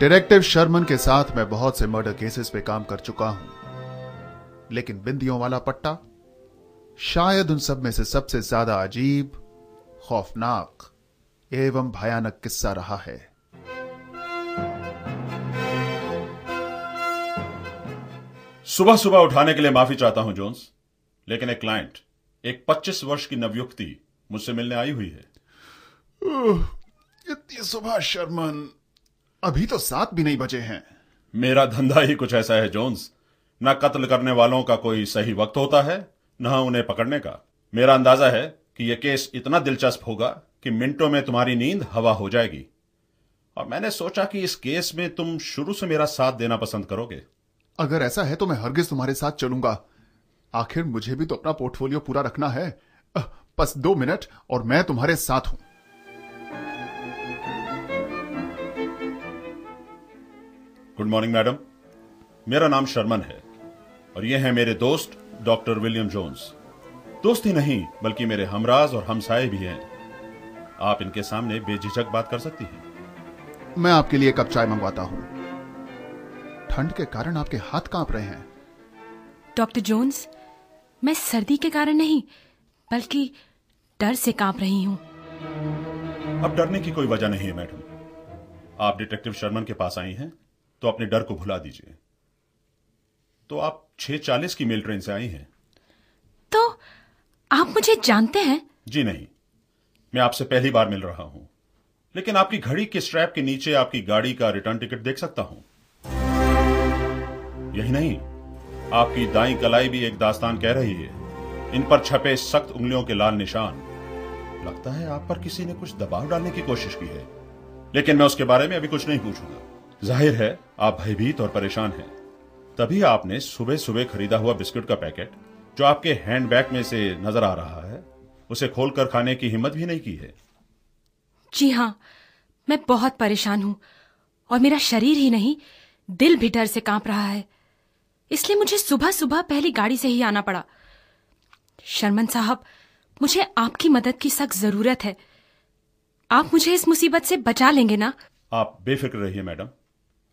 Detective Sharman के साथ मैं बहुत से मर्डर केसेस पे काम कर चुका हूँ। लेकिन बिंदियों वाला पट्टा शायद उन सब में से सबसे ज़्यादा अजीब खौफनाक एवं भयानक किस्सा रहा है। सुबह सुबह उठाने के लिए माफ़ी चाहता हूँ जोन्स लेकिन एक क्लाइंट एक 25 वर्ष की नवयुक्ति मुझसे मिलने आई हुई है। इतनी सुबह शर्मन। अभी तो सात भी नहीं बजे हैं। मेरा धंधा ही कुछ ऐसा है जोन्स। न कत्ल करने वालों का कोई सही वक्त होता है न उन्हें पकड़ने का। मेरा अंदाज़ा है कि यह केस इतना दिलचस्प होगा कि मिनटों में तुम्हारी नींद हवा हो जाएगी। और मैंने सोचा कि इस केस में तुम शुरू से मेरा साथ देना पसंद करोगे। अगर ऐसा है तो मैं हरगिज तुम्हारे साथ चलूँगा। आखिर मुझे भी तो अपना पोर्टफोलियो पूरा रखना है। बस दो मिनट और मैं तुम्हारे साथ हूँ। गुड मॉर्निंग मैडम मेरा नाम शर्मन है और ये है मेरे दोस्त डॉक्टर विलियम जोन्स। दोस्त ही नहीं बल्कि मेरे हमराज और हमसाए भी हैं। आप इनके सामने बेझिझक बात कर सकती हैं। मैं आपके लिए कप चाय मंगवाता हूँ। ठंड के कारण आपके हाथ काँप रहे हैं। डॉक्टर जोन्स मैं सर्दी के कारण नहीं बल्कि डर से काँप रही हूँ। अब डरने की कोई वजह नहीं है मैडम। आप डिटेक्टिव शर्मन के पास आई हैं। तो अपने डर को भुला दीजिए। तो आप छह चालीस की मेल ट्रेन से आई हैं। तो आप मुझे जानते हैं? जी नहीं। मैं आपसे पहली बार मिल रहा हूँ। लेकिन आपकी घड़ी के स्ट्रैप के नीचे आपकी गाड़ी का रिटर्न टिकट देख सकता हूँ। यही नहीं आपकी दाई कलाई भी एक दास्तान कह रही है। इन पर छपे सख्त उंगलियों के लाल निशान। लगता है आप पर किसी ने कुछ दबाव डालने की कोशिश की है। लेकिन मैं उसके बारे में अभी कुछ नहीं पूछूँगा। ज़ाहिर है आप भयभीत और परेशान हैं। तभी आपने सुबह सुबह खरीदा हुआ बिस्कुट का पैकेट जो आपके हैंडबैग में से नज़र आ रहा है उसे खोलकर खाने की हिम्मत भी नहीं की है। जी हाँ मैं बहुत परेशान हूँ और मेरा शरीर ही नहीं दिल भी डर से काँप रहा है। इसलिए मुझे सुबह सुबह पहली गाड़ी से ही आना पड़ा। शर्मन साहब मुझे आपकी मदद की सख्त ज़रूरत है। आप मुझे इस मुसीबत से बचा लेंगे ना? आप बेफिक्र रहिए मैडम।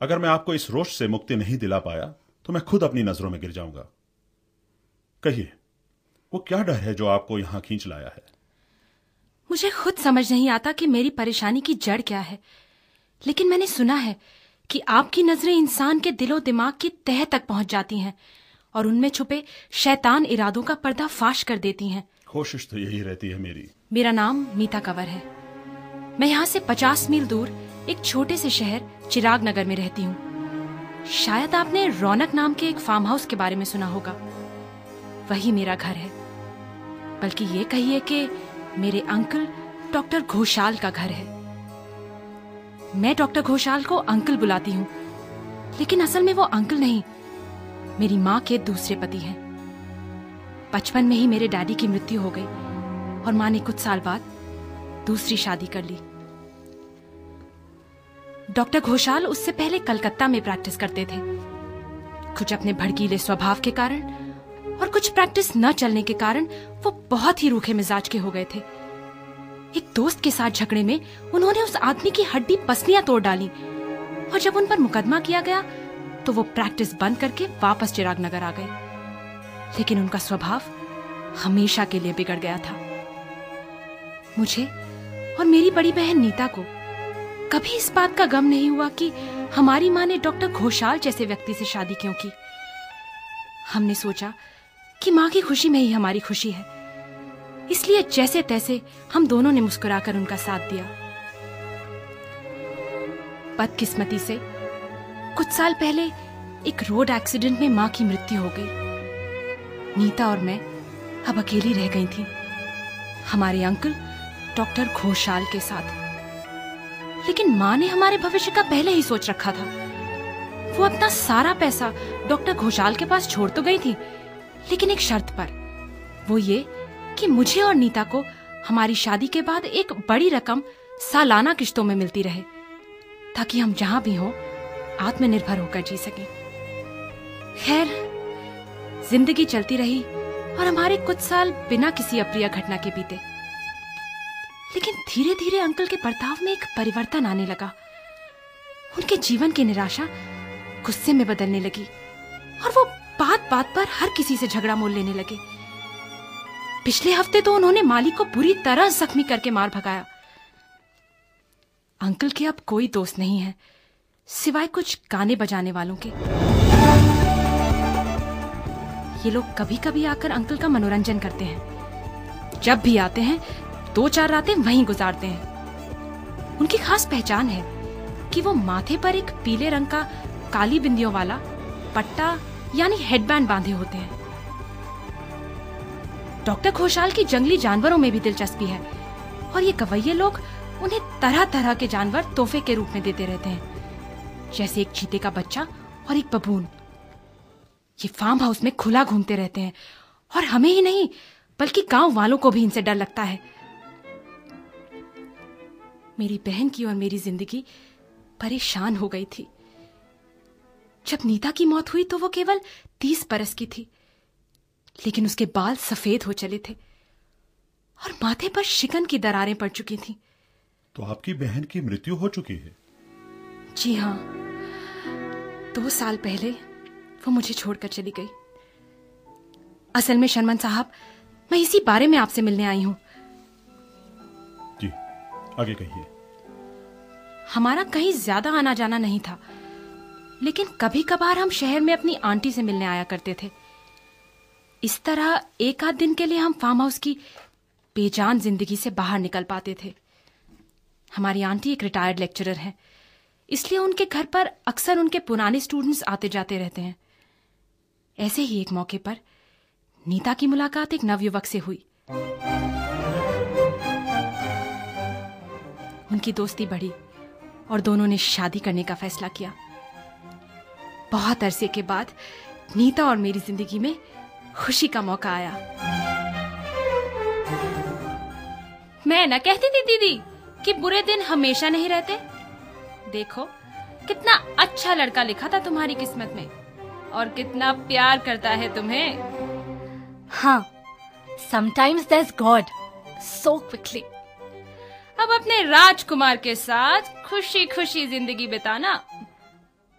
अगर मैं आपको इस रोष से मुक्ति नहीं दिला पाया तो मैं खुद अपनी नज़रों में गिर जाऊँगा। कहिए वो क्या डर है जो आपको यहाँ खींच लाया है? मुझे खुद समझ नहीं आता कि मेरी परेशानी की जड़ क्या है। लेकिन मैंने सुना है कि आपकी नज़रें इंसान के दिलो दिमाग की तह तक पहुँच जाती हैं और उनमें छुपे शैतान इरादों का पर्दा फाश कर देती हैं। कोशिश तो यही रहती है मेरी। मेरा नाम मीता कंवर है। मैं यहाँ से पचास मील दूर एक छोटे से शहर चिराग नगर में रहती हूँ। शायद आपने रौनक नाम के एक फार्म हाउस के बारे में सुना होगा। वही मेरा घर है। बल्कि ये कहिए कि मेरे अंकल डॉक्टर घोषाल का घर है। मैं डॉक्टर घोषाल को अंकल बुलाती हूँ। लेकिन असल में वो अंकल नहीं, मेरी माँ के दूसरे पति हैं। बचपन में ही मेरे डैडी की मृत्यु हो गई और माँ ने कुछ साल बाद दूसरी शादी कर ली। डॉक्टर घोषाल उससे पहले कलकत्ता में प्रैक्टिस करते थे। कुछ अपने भड़कीले स्वभाव के कारण और कुछ प्रैक्टिस न चलने के कारण वो बहुत ही रूखे मिजाज के हो गए थे। एक दोस्त के साथ झगड़े में उन्होंने उस आदमी की हड्डी पसलियाँ तोड़ डाली और जब उन पर मुकदमा किया गया तो वो प्रैक्टिस बंद करके वापस चिराग नगर आ गए। लेकिन उनका स्वभाव हमेशा के लिए बिगड़ गया था। मुझे और मेरी बड़ी बहन नीता को कभी इस बात का गम नहीं हुआ कि हमारी माँ ने डॉक्टर घोषाल जैसे व्यक्ति से शादी क्यों की। हमने सोचा कि माँ की खुशी में ही हमारी खुशी है। इसलिए जैसे तैसे हम दोनों ने मुस्कुराकर उनका साथ दिया। बदकिस्मती से कुछ साल पहले एक रोड एक्सीडेंट में माँ की मृत्यु हो गई। नीता और मैं अब अकेली रह गई थी। हमारे अंकल डॉक्टर घोषाल के साथ। लेकिन माँ ने हमारे भविष्य का पहले ही सोच रखा था। वो अपना सारा पैसा डॉक्टर घोषाल के पास छोड़ तो गई थी, लेकिन एक शर्त पर। वो ये कि मुझे और नीता को हमारी शादी के बाद एक बड़ी रकम सालाना किश्तों में मिलती रहे, ताकि हम जहाँ भी हों, आत्मनिर्भर होकर जी सकें। खैर, ज़िंदगी चलती रही और हमारे कुछ साल बिना किसी अप्रिय घटना के बीते। लेकिन धीरे धीरे अंकल के बर्ताव में एक परिवर्तन आने लगा। उनके जीवन की निराशा गुस्से में बदलने लगी और वो बात बात पर हर किसी से झगड़ा मोल लेने लगे। पिछले हफ़्ते तो उन्होंने माली को बुरी तरह जख्मी करके मार भगाया। अंकल के अब कोई दोस्त नहीं है, सिवाय कुछ गाने बजाने वालों के। ये लोग कभी कभी आकर अंकल का मनोरंजन करते हैं। जब भी आते हैं दो चार रातें वहीं गुजारते हैं। उनकी खास पहचान है कि वो माथे पर एक पीले रंग का काली बिंदियों वाला पट्टा, यानी हेडबैंड बांधे होते हैं। डॉक्टर घोषाल की जंगली जानवरों में भी दिलचस्पी है और ये कवैये लोग उन्हें तरह तरह के जानवर तोहफे के रूप में देते रहते हैं। जैसे एक चीते का बच्चा और एक बबून। ये फार्म हाउस में खुला घूमते रहते हैं और हमें ही नहीं, बल्कि गाँव वालों को भी इनसे डर लगता है। मेरी बहन की और मेरी ज़िंदगी परेशान हो गई थी। जब नीता की मौत हुई तो वो केवल तीस बरस की थी लेकिन उसके बाल सफ़ेद हो चले थे और माथे पर शिकन की दरारें पड़ चुकी थीं। तो आपकी बहन की मृत्यु हो चुकी है? जी हाँ। दो साल पहले वो मुझे छोड़कर चली गई। असल में शर्मन साहब मैं इसी बारे में आपसे मिलने आई हूँ। आगे कहिए। हमारा कहीं ज़्यादा आना जाना नहीं था, लेकिन कभी कभार हम शहर में अपनी आंटी से मिलने आया करते थे। इस तरह एक आध दिन के लिए हम फार्म हाउस की बेजान ज़िंदगी से बाहर निकल पाते थे। हमारी आंटी एक रिटायर्ड लेक्चरर है, इसलिए उनके घर पर अक्सर उनके पुराने स्टूडेंट्स आते जाते रहते हैं। ऐसे ही एक मौके पर नीता की मुलाकात एक नवयुवक से हुई। उनकी दोस्ती बढ़ी और दोनों ने शादी करने का फैसला किया। बहुत अरसे के बाद नीता और मेरी ज़िंदगी में खुशी का मौका आया। मैं न कहती थी दीदी कि बुरे दिन हमेशा नहीं रहते। देखो, कितना अच्छा लड़का लिखा था तुम्हारी किस्मत में और कितना प्यार करता है तुम्हें। हाँ समटाइम्स गॉड सो क्विकली अब अपने राजकुमार के साथ खुशी खुशी ज़िंदगी बिताना।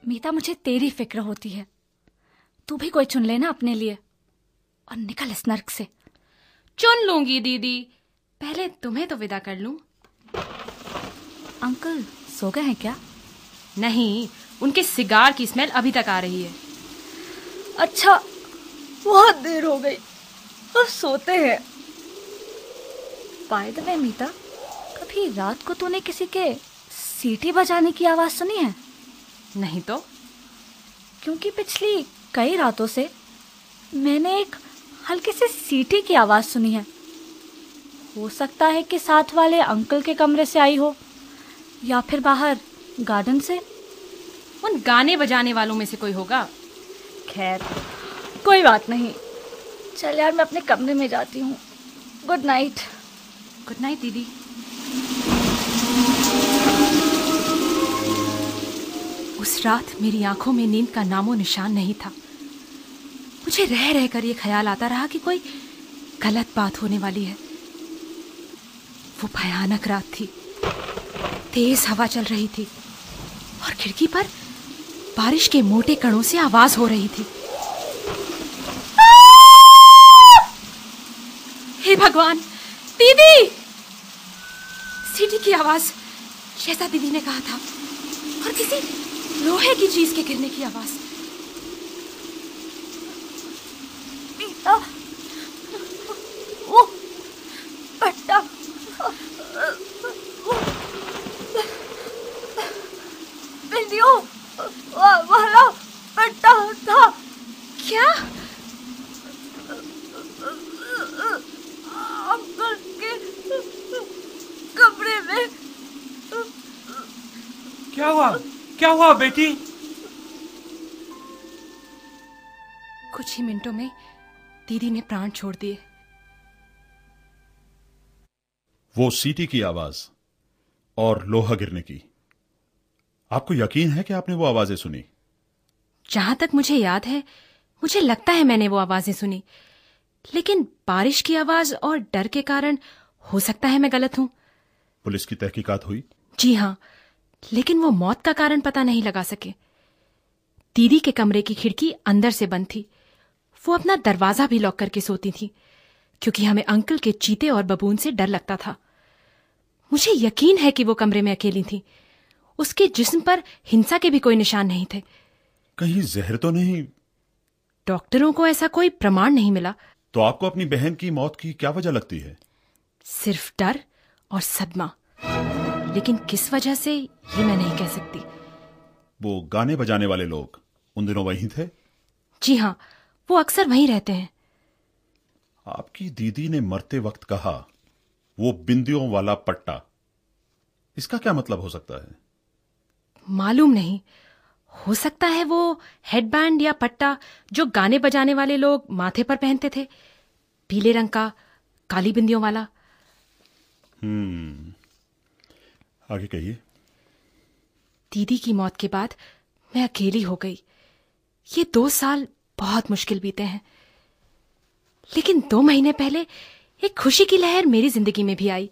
मीता मुझे तेरी फ़िक्र होती है। तू भी कोई चुन लेना अपने लिए। और निकल इस नर्क से। चुन लूँगी दीदी। पहले तुम्हें तो विदा कर लूँ। अंकल सो गए हैं क्या? नहीं उनके सिगार की स्मेल अभी तक आ रही है। अच्छा बहुत देर हो गई। अब सोते हैं। बाय द वे मीता कभी रात को तूने किसी के सीटी बजाने की आवाज़ सुनी है? नहीं तो। क्योंकि पिछली कई रातों से मैंने एक हल्की सी सीटी की आवाज़ सुनी है। हो सकता है कि साथ वाले अंकल के कमरे से आई हो या फिर बाहर गार्डन से। उन गाने बजाने वालों में से कोई होगा? खैर कोई बात नहीं। चल यार मैं अपने कमरे में जाती हूँ। Good night. गुड नाइट दीदी। उस रात मेरी आँखों में नींद का नामो निशान नहीं था। मुझे रह रहकर ये ख्याल आता रहा कि कोई गलत बात होने वाली है। वो भयानक रात थी। तेज हवा चल रही थी और खिड़की पर बारिश के मोटे कणों से आवाज़ हो रही थी। हे भगवान, दीदी! सीटी की आवाज़, जैसा दीदी ने कहा था। और किसी लोहे की चीज़ के गिरने की आवाज़ मीता वो पट्टा बिल्लियों वा- वाला पट्टा था क्या अंकल के कमरे में क्या हुआ क्या हुआ बेटी? कुछ ही मिनटों में दीदी ने प्राण छोड़ दिए। वो सीटी की आवाज़ और लोहा गिरने की। आपको यकीन है कि आपने वो आवाज़ें सुनी? जहाँ तक मुझे याद है मुझे लगता है मैंने वो आवाज़ें सुनी। लेकिन बारिश की आवाज़ और डर के कारण हो सकता है मैं गलत हूँ। पुलिस की तहकीकात हुई? जी हाँ लेकिन वो मौत का कारण पता नहीं लगा सके। दीदी के कमरे की खिड़की अंदर से बंद थी। वो अपना दरवाज़ा भी लॉक करके सोती थी क्योंकि हमें अंकल के चीते और बबून से डर लगता था। मुझे यकीन है कि वो कमरे में अकेली थी। उसके जिस्म पर हिंसा के भी कोई निशान नहीं थे। कहीं जहर तो नहीं? डॉक्टरों को ऐसा कोई प्रमाण नहीं मिला। तो आपको अपनी बहन की मौत की क्या वजह लगती है? सिर्फ़ डर और सदमा। लेकिन किस वजह से ये मैं नहीं कह सकती। वो गाने बजाने वाले लोग उन दिनों वहीं थे? जी हाँ वो अक्सर वहीं रहते हैं। आपकी दीदी ने मरते वक्त कहा वो बिंदियों वाला पट्टा। इसका क्या मतलब हो सकता है? मालूम नहीं। हो सकता है वो हेडबैंड या पट्टा जो गाने बजाने वाले लोग माथे पर पहनते थे। पीले रंग का काली बिंदियों वाला। हम्म। आगे कहिए। दीदी की मौत के बाद मैं अकेली हो गई। ये दो साल बहुत मुश्किल बीते हैं। लेकिन दो महीने पहले एक खुशी की लहर मेरी ज़िंदगी में भी आई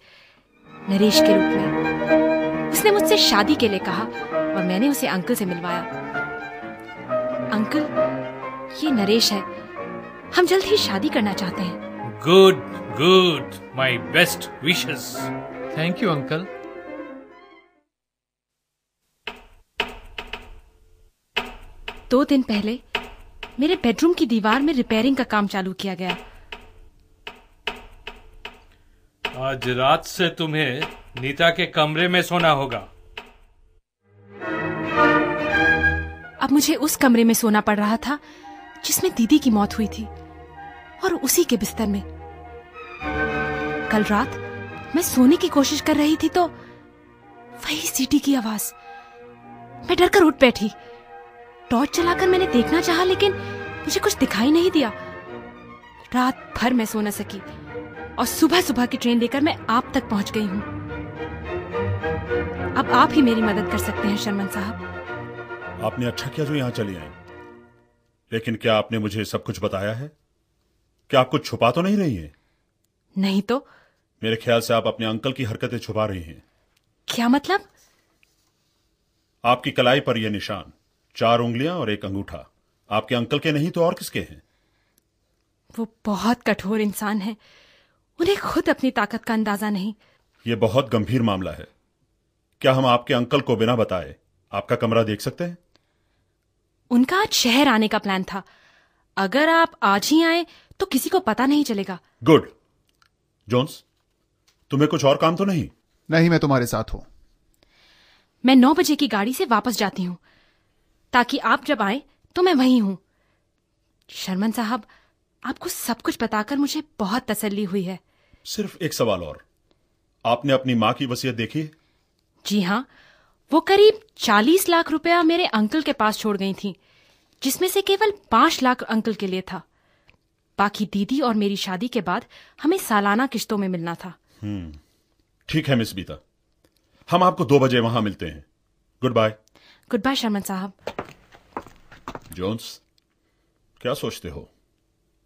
नरेश के रूप में। उसने मुझसे शादी के लिए कहा और मैंने उसे अंकल से मिलवाया। अंकल ये नरेश है। हम जल्द ही शादी करना चाहते हैं। Good good my best wishes. Thank you uncle. दो दिन पहले मेरे बेडरूम की दीवार में रिपेयरिंग का काम चालू किया गया। आज रात से तुम्हें नीता के कमरे में सोना होगा। अब मुझे उस कमरे में सोना पड़ रहा था जिसमें दीदी की मौत हुई थी और उसी के बिस्तर में। कल रात मैं सोने की कोशिश कर रही थी तो वही सीटी की आवाज़। मैं डरकर उठ बैठी। टॉर्च चलाकर मैंने देखना चाहा लेकिन मुझे कुछ दिखाई नहीं दिया। रात भर मैं सो न सकी और सुबह सुबह की ट्रेन लेकर मैं आप तक पहुँच गई हूँ। अब आप ही मेरी मदद कर सकते हैं शर्मन साहब। आपने अच्छा किया जो यहाँ चली आई। लेकिन क्या आपने मुझे सब कुछ बताया है? क्या आप कुछ छुपा तो नहीं रही हैं? नहीं तो? मेरे ख्याल से आप अपने अंकल की हरकतें छुपा रही हैं। क्या मतलब? आपकी कलाई पर यह निशान। चार उंगलियाँ और एक अंगूठा। आपके अंकल के नहीं तो और किसके हैं? वो बहुत कठोर इंसान है। उन्हें खुद अपनी ताकत का अंदाज़ा नहीं। यह बहुत गंभीर मामला है। क्या हम आपके अंकल को बिना बताए आपका कमरा देख सकते हैं? उनका आज शहर आने का प्लान था। अगर आप आज ही आए तो किसी को पता नहीं चलेगा। गुड। जोन्स तुम्हें कुछ और काम तो नहीं? नहीं मैं तुम्हारे साथ हूँ। मैं नौ बजे की गाड़ी से वापस जाती हूँ। ताकि आप जब आए तो मैं वहीं हूँ। शर्मन साहब आपको सब कुछ बताकर मुझे बहुत तसल्ली हुई है। सिर्फ़ एक सवाल और। आपने अपनी माँ की वसीयत देखी है? जी हाँ वो करीब चालीस लाख रुपया मेरे अंकल के पास छोड़ गई थी जिसमें से केवल पाँच लाख अंकल के लिए था। बाकी दीदी और मेरी शादी के बाद हमें सालाना किश्तों में मिलना था। ठीक है मिस बीता। हम आपको दो बजे वहाँ मिलते हैं। Good bye good bye Sharman साहब। जोन्स क्या सोचते हो?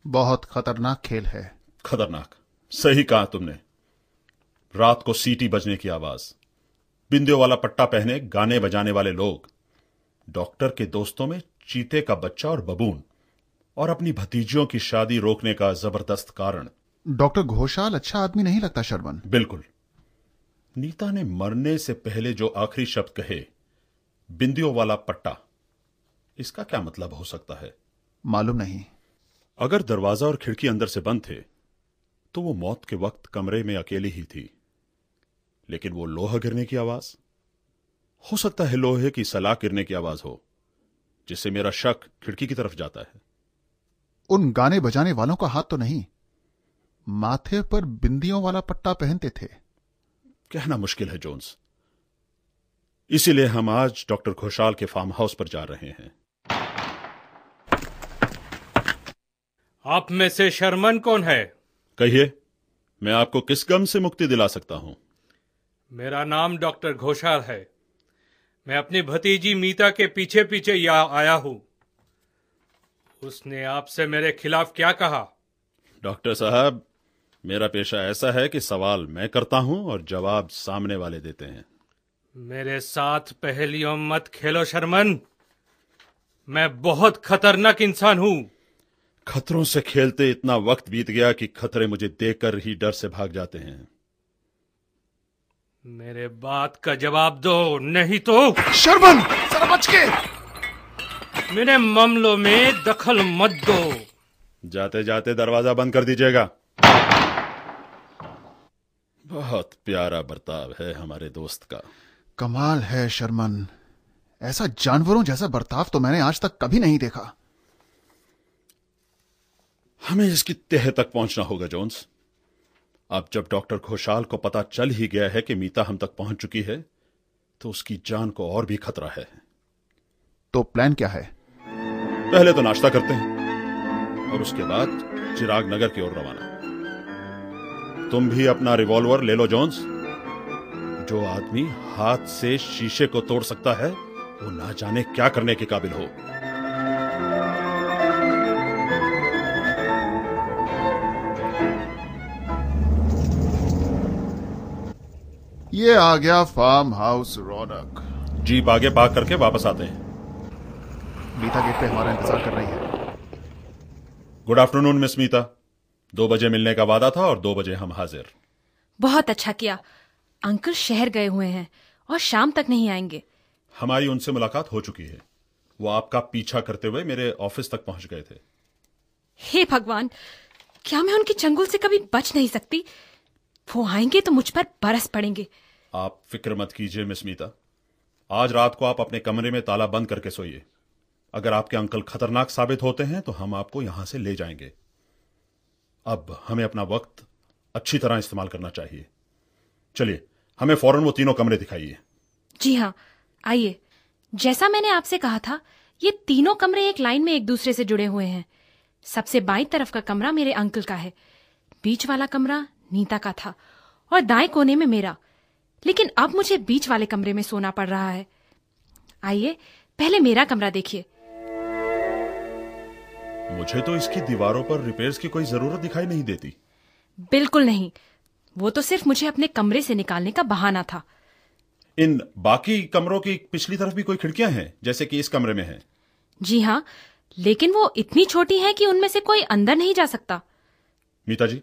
बहुत खतरनाक खेल है। खतरनाक। सही कहा तुमने। रात को सीटी बजने की आवाज़। बिंदियों वाला पट्टा पहने गाने बजाने वाले लोग। डॉक्टर के दोस्तों में चीते का बच्चा और बबून। और अपनी भतीजियों की शादी रोकने का ज़बरदस्त कारण। डॉक्टर घोषाल अच्छा आदमी नहीं लगता शर्मन। बिल्कुल। नीता ने मरने से पहले जो आखिरी शब्द कहे बिंदियों वाला पट्टा। इसका क्या मतलब हो सकता है? मालूम नहीं। अगर दरवाज़ा और खिड़की अंदर से बंद थे तो वो मौत के वक्त कमरे में अकेली ही थी। लेकिन वो लोहा गिरने की आवाज़? हो सकता है लोहे की सलाह गिरने की आवाज़ हो जिससे मेरा शक खिड़की की तरफ़ जाता है। उन गाने बजाने वालों का हाथ तो नहीं। माथे पर बिंदियों वाला पट्टा पहनते थे। कहना मुश्किल है जोन्स। इसीलिए हम आज डॉक्टर घोषाल के फार्म हाउस पर जा रहे हैं। आप में से शर्मन कौन है? कहिए मैं आपको किस गम से मुक्ति दिला सकता हूँ? मेरा नाम डॉक्टर घोषाल है। मैं अपनी भतीजी मीता के पीछे पीछे यहाँ आया हूँ। उसने आपसे मेरे खिलाफ क्या कहा? डॉक्टर साहब मेरा पेशा ऐसा है कि सवाल मैं करता हूँ और जवाब सामने वाले देते हैं। मेरे साथ पहेलियों मत खेलो शर्मन। मैं बहुत खतरनाक इंसान हूँ। खतरों से खेलते इतना वक्त बीत गया कि खतरे मुझे देखकर ही डर से भाग जाते हैं। मेरे बात का जवाब दो नहीं तो शर्मन बच के। मेरे मामलों में दखल मत दो। जाते जाते दरवाज़ा बंद कर दीजिएगा। बहुत प्यारा बर्ताव है हमारे दोस्त का। कमाल है शर्मन ऐसा जानवरों जैसा बर्ताव तो मैंने आज तक कभी नहीं देखा। हमें इसकी तह तक पहुँचना होगा जोन्स। अब जब डॉक्टर घोषाल को पता चल ही गया है कि मीता हम तक पहुँच चुकी है तो उसकी जान को और भी खतरा है। तो प्लान क्या है? पहले तो नाश्ता करते हैं और उसके बाद चिराग नगर की ओर रवाना। तुम भी अपना रिवॉल्वर ले लो जोन्स। जो आदमी हाथ से शीशे को तोड़ सकता है वो ना जाने क्या करने के काबिल हो। ये आ गया फार्म हाउस रौनक जीप आगे पार्क करके वापस आते हैं। मीता गेट पे हमारा इंतज़ार कर रही है। गुड आफ्टरनून मिस मीता दो बजे मिलने का वादा था और दो बजे हम हाजिर। बहुत अच्छा किया। अंकल शहर गए हुए हैं और शाम तक नहीं आएँगे। हमारी उनसे मुलाकात हो चुकी है। वो आपका पीछा करते हुए मेरे ऑफ़िस तक पहुँच गए थे। हे भगवान क्या मैं उनकी चंगुल से कभी बच नहीं सकती? वो आएँगे तो मुझ पर बरस पड़ेंगे। आप फ़िक्र मत कीजिए मिस मीता। आज रात को आप अपने कमरे में ताला बंद करके सोइए। अगर आपके अंकल खतरनाक साबित होते हैं तो हम आपको यहाँ से ले जाएँगे। अब हमें अपना वक्त अच्छी तरह इस्तेमाल करना चाहिए। चलिए हमें फ़ौरन वो तीनों कमरे दिखाइए। जी हाँ आइए। जैसा मैंने आपसे कहा था ये तीनों कमरे एक लाइन में एक दूसरे से जुड़े हुए हैं। सबसे बाई तरफ़ का कमरा मेरे अंकल का है। बीच वाला कमरा नीता का था और दाएँ कोने में मेरा। लेकिन अब मुझे बीच वाले कमरे में सोना पड़ रहा है। आइए पहले मेरा कमरा देखिए। मुझे तो इसकी दीवारों पर रिपेयर्स की कोई ज़रूरत दिखाई नहीं देती। बिल्कुल नहीं। वो तो सिर्फ़ मुझे अपने कमरे से निकालने का बहाना था। इन बाकी कमरों की पिछली तरफ़ भी कोई खिड़कियाँ हैं जैसे कि इस कमरे में है? जी हाँ लेकिन वो इतनी छोटी है कि उनमें से कोई अंदर नहीं जा सकता। मीता जी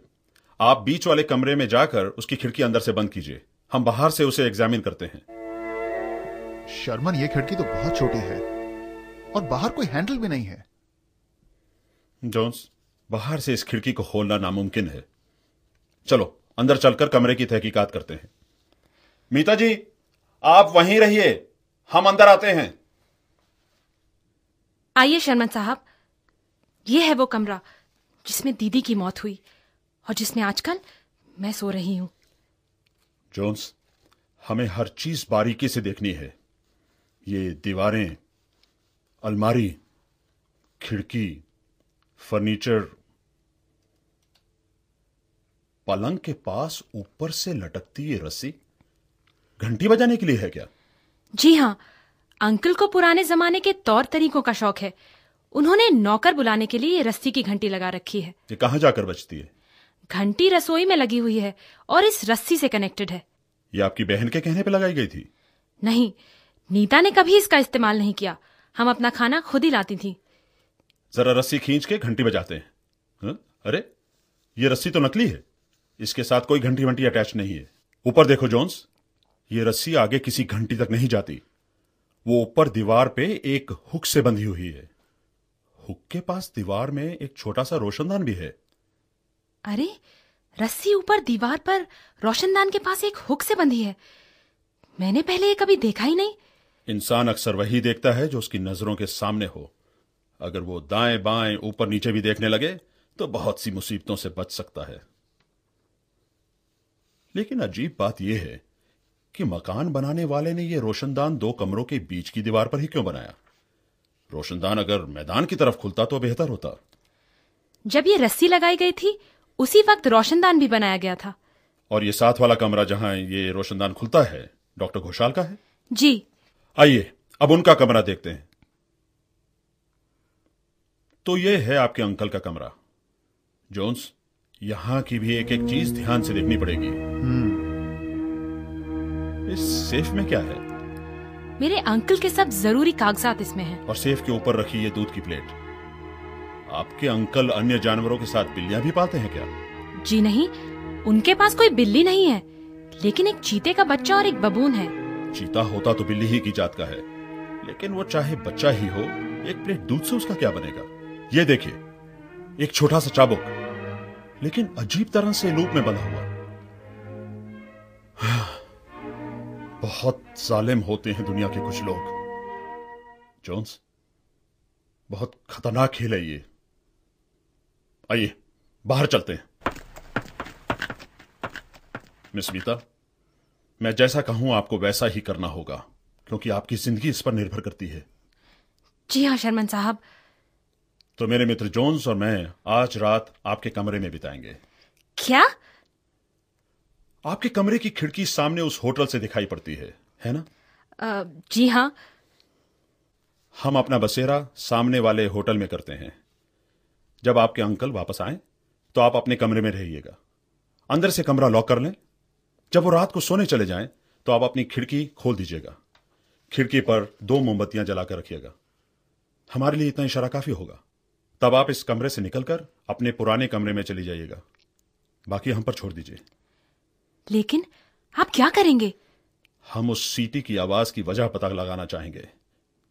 आप बीच वाले कमरे में जाकर उसकी खिड़की अंदर से बंद कीजिए। हम बाहर से उसे एग्जामिन करते हैं। शर्मन ये खिड़की तो बहुत छोटी है और बाहर कोई हैंडल भी नहीं है। जोन्स बाहर से इस खिड़की को खोलना नामुमकिन है। चलो अंदर चलकर कमरे की तहकीकात करते हैं। मीता जी आप वहीं रहिए। हम अंदर आते हैं। आइए शर्मन साहब। ये है वो कमरा जिसमें दीदी की मौत हुई। और जिसमें आजकल मैं सो रही हूँ। जोन्स हमें हर चीज़ बारीकी से देखनी है। ये दीवारें अलमारी खिड़की फर्नीचर पलंग के पास ऊपर से लटकती ये रस्सी घंटी बजाने के लिए है क्या? जी हाँ अंकल को पुराने जमाने के तौर तरीकों का शौक है। उन्होंने नौकर बुलाने के लिए ये रस्सी की घंटी लगा रखी है। ये कहाँ जाकर बजती है? घंटी रसोई में लगी हुई है और इस रस्सी से कनेक्टेड है। ये आपकी बहन के कहने पे लगाई गई थी? नहीं नीता ने कभी इसका इस्तेमाल नहीं किया। हम अपना खाना खुद ही लाती थी। जरा रस्सी खींच के घंटी बजाते हैं। हाँ? अरे ये रस्सी तो नकली है। इसके साथ कोई घंटी वंटी अटैच नहीं है। ऊपर देखो जोन्स ये रस्सी आगे किसी घंटी तक नहीं जाती। वो ऊपर दीवार पे एक हुक से बंधी हुई है। हुक के पास दीवार में एक छोटा सा रोशनदान भी है। अरे रस्सी ऊपर दीवार पर रोशनदान के पास एक हुक से बंधी है। मैंने पहले ये कभी देखा ही नहीं। इंसान अक्सर वही देखता है जो उसकी नज़रों के सामने हो। अगर वो दाएँ बाएँ ऊपर नीचे भी देखने लगे तो बहुत सी मुसीबतों से बच सकता है। लेकिन अजीब बात यह है कि मकान बनाने वाले ने यह रोशनदान दो कमरों के बीच की दीवार पर ही क्यों बनाया? रोशनदान अगर मैदान की तरफ़ खुलता तो बेहतर होता। जब ये रस्सी लगाई गई थी उसी वक्त रोशनदान भी बनाया गया था। और ये साथ वाला कमरा जहाँ ये रोशनदान खुलता है डॉक्टर घोषाल का है? जी। आइए अब उनका कमरा देखते हैं। तो ये है आपके अंकल का कमरा। जोन्स यहाँ की भी एक एक चीज़ ध्यान से देखनी पड़ेगी। इस सेफ़ में क्या है? मेरे अंकल के सब ज़रूरी कागजात इसमें हैं। और सेफ़ के ऊपर रखी ये दूध की प्लेट। आपके अंकल अन्य जानवरों के साथ बिल्लियाँ भी पालते हैं क्या? जी नहीं उनके पास कोई बिल्ली नहीं है लेकिन एक चीते का बच्चा और एक बबून है। चीता होता तो बिल्ली ही की जात का है लेकिन वो चाहे बच्चा ही हो एक प्लेट दूध से उसका क्या बनेगा? ये देखिए एक छोटा सा चाबुक लेकिन अजीब तरह से लूप में बंधा हुआ। बहुत जालिम होते हैं दुनिया के कुछ लोग। जोन्स बहुत खतरनाक खेल है ये। आइए बाहर चलते हैं। मिस मीता मैं जैसा कहूँ आपको वैसा ही करना होगा क्योंकि आपकी ज़िंदगी इस पर निर्भर करती है। जी हाँ शर्मन साहब। तो मेरे मित्र जोन्स और मैं आज रात आपके कमरे में बिताएँगे। क्या? आपके कमरे की खिड़की सामने उस होटल से दिखाई पड़ती है है ना? अ, जी हाँ। हम अपना बसेरा सामने वाले होटल में करते हैं। जब आपके अंकल वापस आए तो आप अपने कमरे में रहिएगा। अंदर से कमरा लॉक कर लें। जब वो रात को सोने चले जाएँ तो आप अपनी खिड़की खोल दीजिएगा। खिड़की पर दो मोमबत्तियाँ जलाकर रखिएगा। हमारे लिए इतना इशारा काफ़ी होगा। तब आप इस कमरे से निकलकर अपने पुराने कमरे में चली जाइएगा। बाकी हम पर छोड़ दीजिए। लेकिन आप क्या करेंगे? हम उस सीटी की आवाज़ की वजह पता लगाना चाहेंगे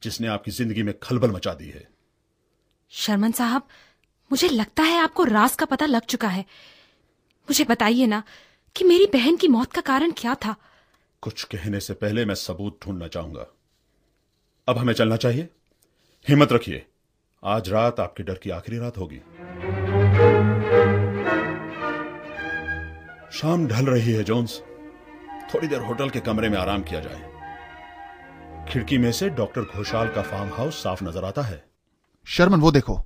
जिसने आपकी ज़िंदगी में खलबल मचा दी है। शर्मन साहब मुझे लगता है आपको राज का पता लग चुका है। मुझे बताइए ना कि मेरी बहन की मौत का कारण क्या था? कुछ कहने से पहले मैं सबूत ढूंढना चाहूँगा। अब हमें चलना चाहिए। हिम्मत रखिए। आज रात आपके डर की आखिरी रात होगी। शाम ढल रही है जोन्स। थोड़ी देर होटल के कमरे में आराम किया जाए। खिड़की में से डॉक्टर घोषाल का फार्म हाउस साफ़ नज़र आता है। शर्मन वो देखो।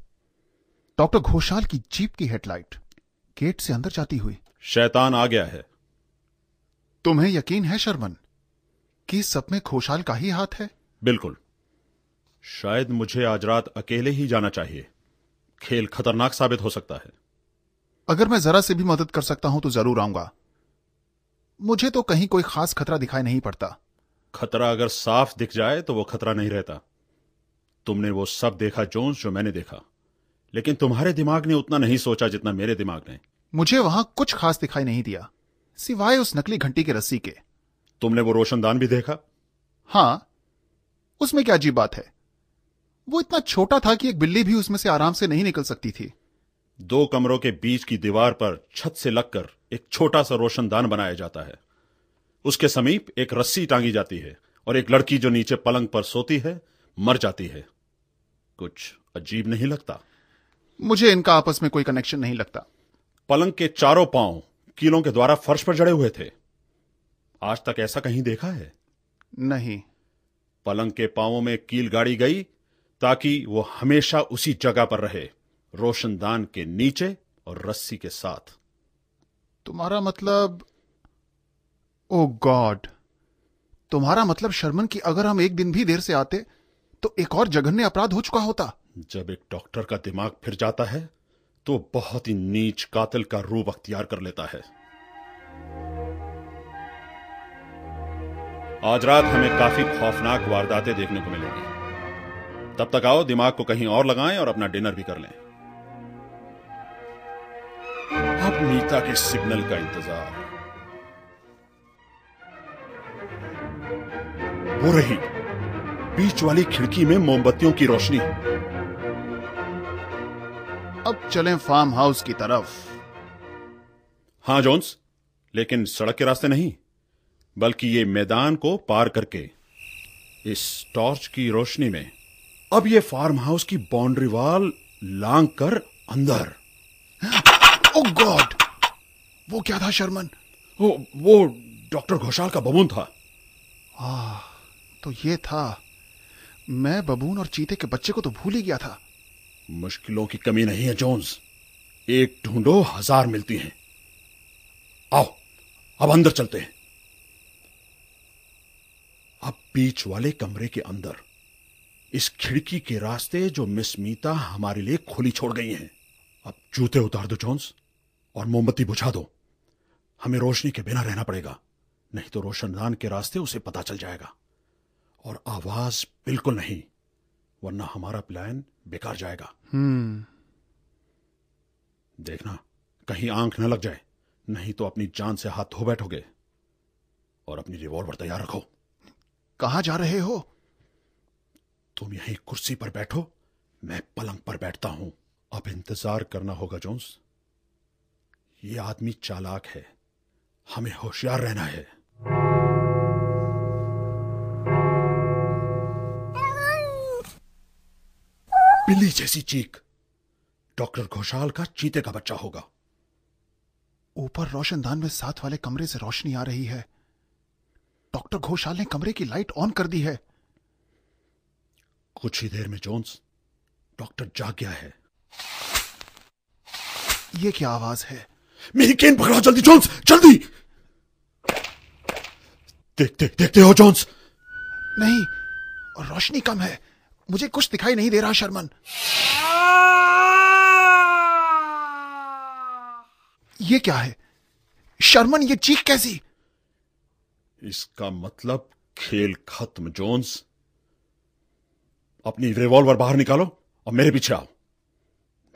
डॉक्टर घोषाल की जीप की हेडलाइट गेट से अंदर जाती हुई। शैतान आ गया है। तुम्हें यकीन है शर्मन कि सब में घोषाल का ही हाथ है? बिल्कुल। शायद मुझे आज रात अकेले ही जाना चाहिए। खेल खतरनाक साबित हो सकता है। अगर मैं जरा से भी मदद कर सकता हूँ तो ज़रूर आऊँगा। मुझे तो कहीं कोई खास खतरा दिखाई नहीं पड़ता। खतरा अगर साफ़ दिख जाए तो वो खतरा नहीं रहता। तुमने वो सब देखा जोन्स जो मैंने देखा। लेकिन तुम्हारे दिमाग ने उतना नहीं सोचा जितना मेरे दिमाग ने। मुझे वहाँ कुछ खास दिखाई नहीं दिया सिवाय उस नकली घंटी की रस्सी के। तुमने वो रोशनदान भी देखा? हाँ उसमें क्या अजीब बात है? वो इतना छोटा था कि एक बिल्ली भी उसमें से आराम से नहीं निकल सकती थी। दो कमरों के बीच की दीवार पर छत से लगकर एक छोटा सा रोशनदान बनाया जाता है। उसके समीप एक रस्सी टांगी जाती है और एक लड़की जो नीचे पलंग पर सोती है मर जाती है। कुछ अजीब नहीं लगता। मुझे इनका आपस में कोई कनेक्शन नहीं लगता। पलंग के चारों पाँव कीलों के द्वारा फर्श पर जड़े हुए थे। आज तक ऐसा कहीं देखा है? नहीं। पलंग के पांवों में कील गाड़ी गई ताकि वो हमेशा उसी जगह पर रहे रोशनदान के नीचे और रस्सी के साथ। तुम्हारा मतलब ओ गॉड तुम्हारा मतलब शर्मन की अगर हम एक दिन भी देर से आते तो एक और जघन्य अपराध हो चुका होता। जब एक डॉक्टर का दिमाग फिर जाता है तो बहुत ही नीच कातिल का रूप अख्तियार कर लेता है। आज रात हमें काफ़ी खौफनाक वारदातें देखने को मिलेंगी। तब तक आओ, दिमाग को कहीं और लगाएँ और अपना डिनर भी कर लें। अब मीता के सिग्नल का इंतज़ार। वो रही बीच वाली खिड़की में मोमबत्तियों की रोशनी। चलें फार्म हाउस की तरफ़। हाँ जोन्स लेकिन सड़क के रास्ते नहीं बल्कि ये मैदान को पार करके इस टॉर्च की रोशनी में। अब ये फार्म हाउस की बाउंड्री वॉल लांग कर अंदर। ओ गॉड वो क्या था शर्मन वो वो डॉक्टर घोषाल का बबून था। आ, तो ये था। मैं बबून और चीते के बच्चे को तो भूल ही गया था। मुश्किलों की कमी नहीं है जोन्स एक ढूंढो, हज़ार मिलती हैं। आओ, अब अंदर चलते हैं। अब बीच वाले कमरे के अंदर, इस खिड़की के रास्ते जो मिस मीता हमारे लिए खुली छोड़ गई हैं। अब जूते उतार दो जोन्स और मोमबत्ती बुझा दो। हमें रोशनी के बिना रहना पड़ेगा, नहीं तो रोशनदान के रास्ते उसे पता चल जाएगा। और आवाज़ बिल्कुल नहीं। वरना हमारा प्लान बेकार जाएगा। हम्म। देखना कहीं आँख न लग जाए नहीं तो अपनी जान से हाथ धो बैठोगे और अपनी रिवॉल्वर तैयार रखो। कहा जा रहे हो? तुम यहीं कुर्सी पर बैठो मैं पलंग पर बैठता हूँ। अब इंतज़ार करना होगा जोन्स। ये आदमी चालाक है हमें होशियार रहना है। बिल्ली जैसी चीख। डॉक्टर घोषाल का चीते का बच्चा होगा। ऊपर रोशनदान में साथ वाले कमरे से रोशनी आ रही है। डॉक्टर घोषाल ने कमरे की लाइट ऑन कर दी है। कुछ ही देर में जोन्स, डॉक्टर जाग गया है। ये क्या आवाज़ है? मेरी केन पकड़ाओ जल्दी, जोन्स, जल्दी! देखते देखते हो जोन्स? नहीं, और रोशनी कम है। मुझे कुछ दिखाई नहीं दे रहा शर्मन। ये क्या है? शर्मन ये चीख कैसी? इसका मतलब खेल खत्म जोन्स। अपनी रिवॉल्वर बाहर निकालो और मेरे पीछे आओ।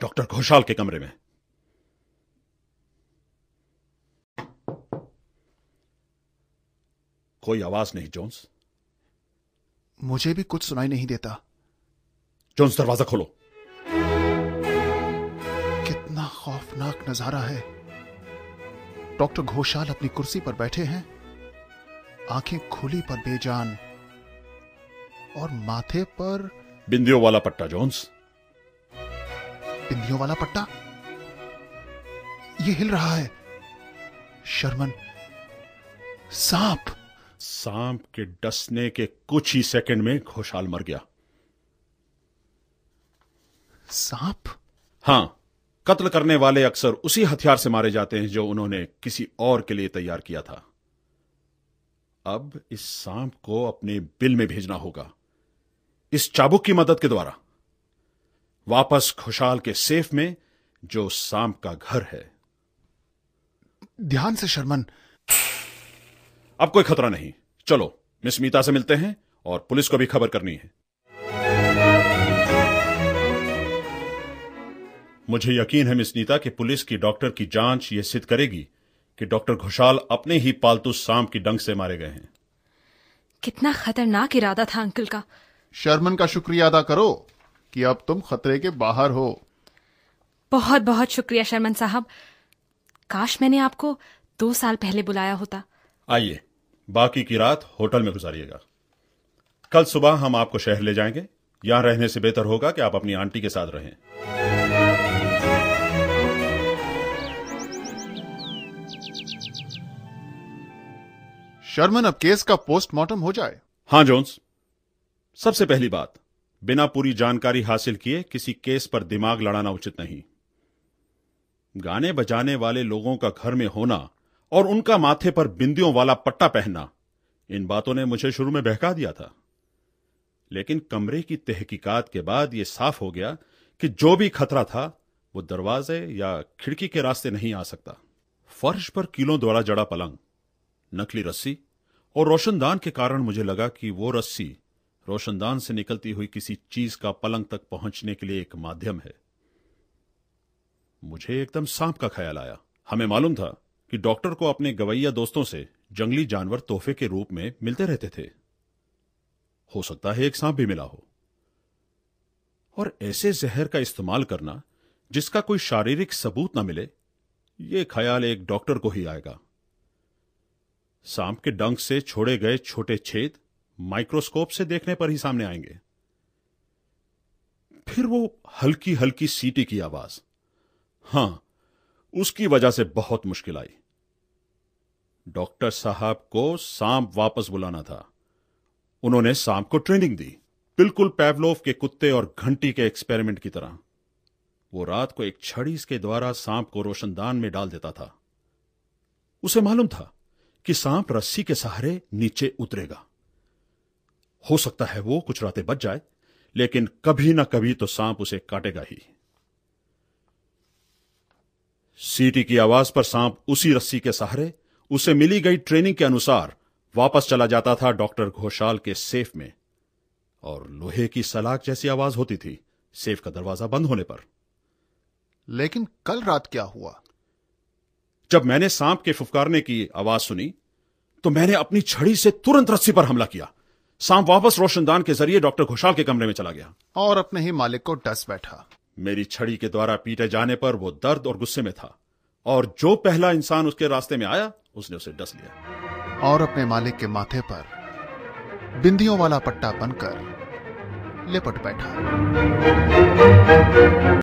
डॉक्टर घोषाल के कमरे में। कोई आवाज़ नहीं जोन्स। मुझे भी कुछ सुनाई नहीं देता। जोन्स दरवाज़ा खोलो। कितना खौफनाक नज़ारा है। डॉक्टर घोषाल अपनी कुर्सी पर बैठे हैं। आँखें खुली पर बेजान। और माथे पर बिंदियों वाला पट्टा जोन्स। बिंदियों वाला पट्टा? ये हिल रहा है। शर्मन सांप। सांप के डसने के कुछ ही सेकंड में घोषाल मर गया। सांप? हाँ कत्ल करने वाले अक्सर उसी हथियार से मारे जाते हैं जो उन्होंने किसी और के लिए तैयार किया था। अब इस सांप को अपने बिल में भेजना होगा। इस चाबुक की मदद के द्वारा। वापस खुशहाल के सेफ़ में जो सांप का घर है। ध्यान से शर्मन। अब कोई खतरा नहीं। चलो मिस मीता से मिलते हैं और पुलिस को भी खबर करनी है। मुझे यकीन है मिस नीता कि पुलिस की डॉक्टर की जाँच यह सिद्ध करेगी कि डॉक्टर घोषाल अपने ही पालतू सांप की डंग से मारे गए हैं। कितना खतरनाक इरादा था अंकल का। शर्मन का शुक्रिया अदा करो कि अब तुम खतरे के बाहर हो। बहुत बहुत शुक्रिया शर्मन साहब। काश मैंने आपको दो साल पहले बुलाया होता। आइए बाकी की रात होटल में गुजारिएगा। कल सुबह हम आपको शहर ले जाएँगे। यहाँ रहने से बेहतर होगा कि आप अपनी आंटी के साथ रहें। शर्मन, अब केस का पोस्टमार्टम हो जाए। हाँ जोन्स सबसे पहली बात, बिना पूरी जानकारी हासिल किए किसी केस पर दिमाग लड़ाना उचित नहीं। गाने बजाने वाले लोगों का घर में होना और उनका माथे पर बिंदियों वाला पट्टा पहनना, इन बातों ने मुझे शुरू में बहका दिया था। लेकिन कमरे की तहकीकात के बाद यह साफ़ हो गया कि जो भी खतरा था, वो दरवाजे या खिड़की के रास्ते नहीं आ सकता। फर्श पर कीलों द्वारा जड़ा पलंग। नकली रस्सी और रोशनदान के कारण मुझे लगा कि वो रस्सी रोशनदान से निकलती हुई किसी चीज़ का पलंग तक पहुँचने के लिए एक माध्यम है। मुझे एकदम सांप का ख्याल आया। हमें मालूम था कि डॉक्टर को अपने गवैया दोस्तों से जंगली जानवर तोहफे के रूप में मिलते रहते थे। हो सकता है एक सांप भी मिला हो। और ऐसे जहर का इस्तेमाल करना जिसका कोई शारीरिक सबूत ना मिले यह ख्याल एक डॉक्टर को ही आएगा। सांप के डंक से छोड़े गए छोटे छेद माइक्रोस्कोप से देखने पर ही सामने आएँगे। फिर वो हल्की हल्की सीटी की आवाज़। हाँ, उसकी वजह से बहुत मुश्किल आई। डॉक्टर साहब को सांप वापस बुलाना था। उन्होंने सांप को ट्रेनिंग दी। बिल्कुल पैवलोव के कुत्ते और घंटी के एक्सपेरिमेंट की तरह। वो रात को एक छड़ी के द्वारा सांप को रोशनदान में डाल देता था। उसे मालूम था कि सांप रस्सी के सहारे नीचे उतरेगा। हो सकता है वो कुछ रातें बच जाए, लेकिन कभी ना कभी तो सांप उसे काटेगा ही। सीटी की आवाज़ पर सांप उसी रस्सी के सहारे, उसे मिली गई ट्रेनिंग के अनुसार वापस चला जाता था डॉक्टर घोषाल के सेफ़ में। और लोहे की सलाख जैसी आवाज़ होती थी, सेफ़ का दरवाज़ा बंद होने पर। लेकिन कल रात क्या हुआ? जब मैंने सांप के फुफकारने की आवाज़ सुनी तो मैंने अपनी छड़ी से तुरंत रस्सी पर हमला किया। सांप वापस रोशनदान के ज़रिए डॉक्टर घोषाल के कमरे में चला गया। और अपने ही मालिक को डस बैठा। मेरी छड़ी के द्वारा पीटे जाने पर वो दर्द और गुस्से में था और जो पहला इंसान उसके रास्ते में आया उसने उसे डस लिया। और अपने मालिक के माथे पर बिंदियों वाला पट्टा बनकर लिपट बैठा।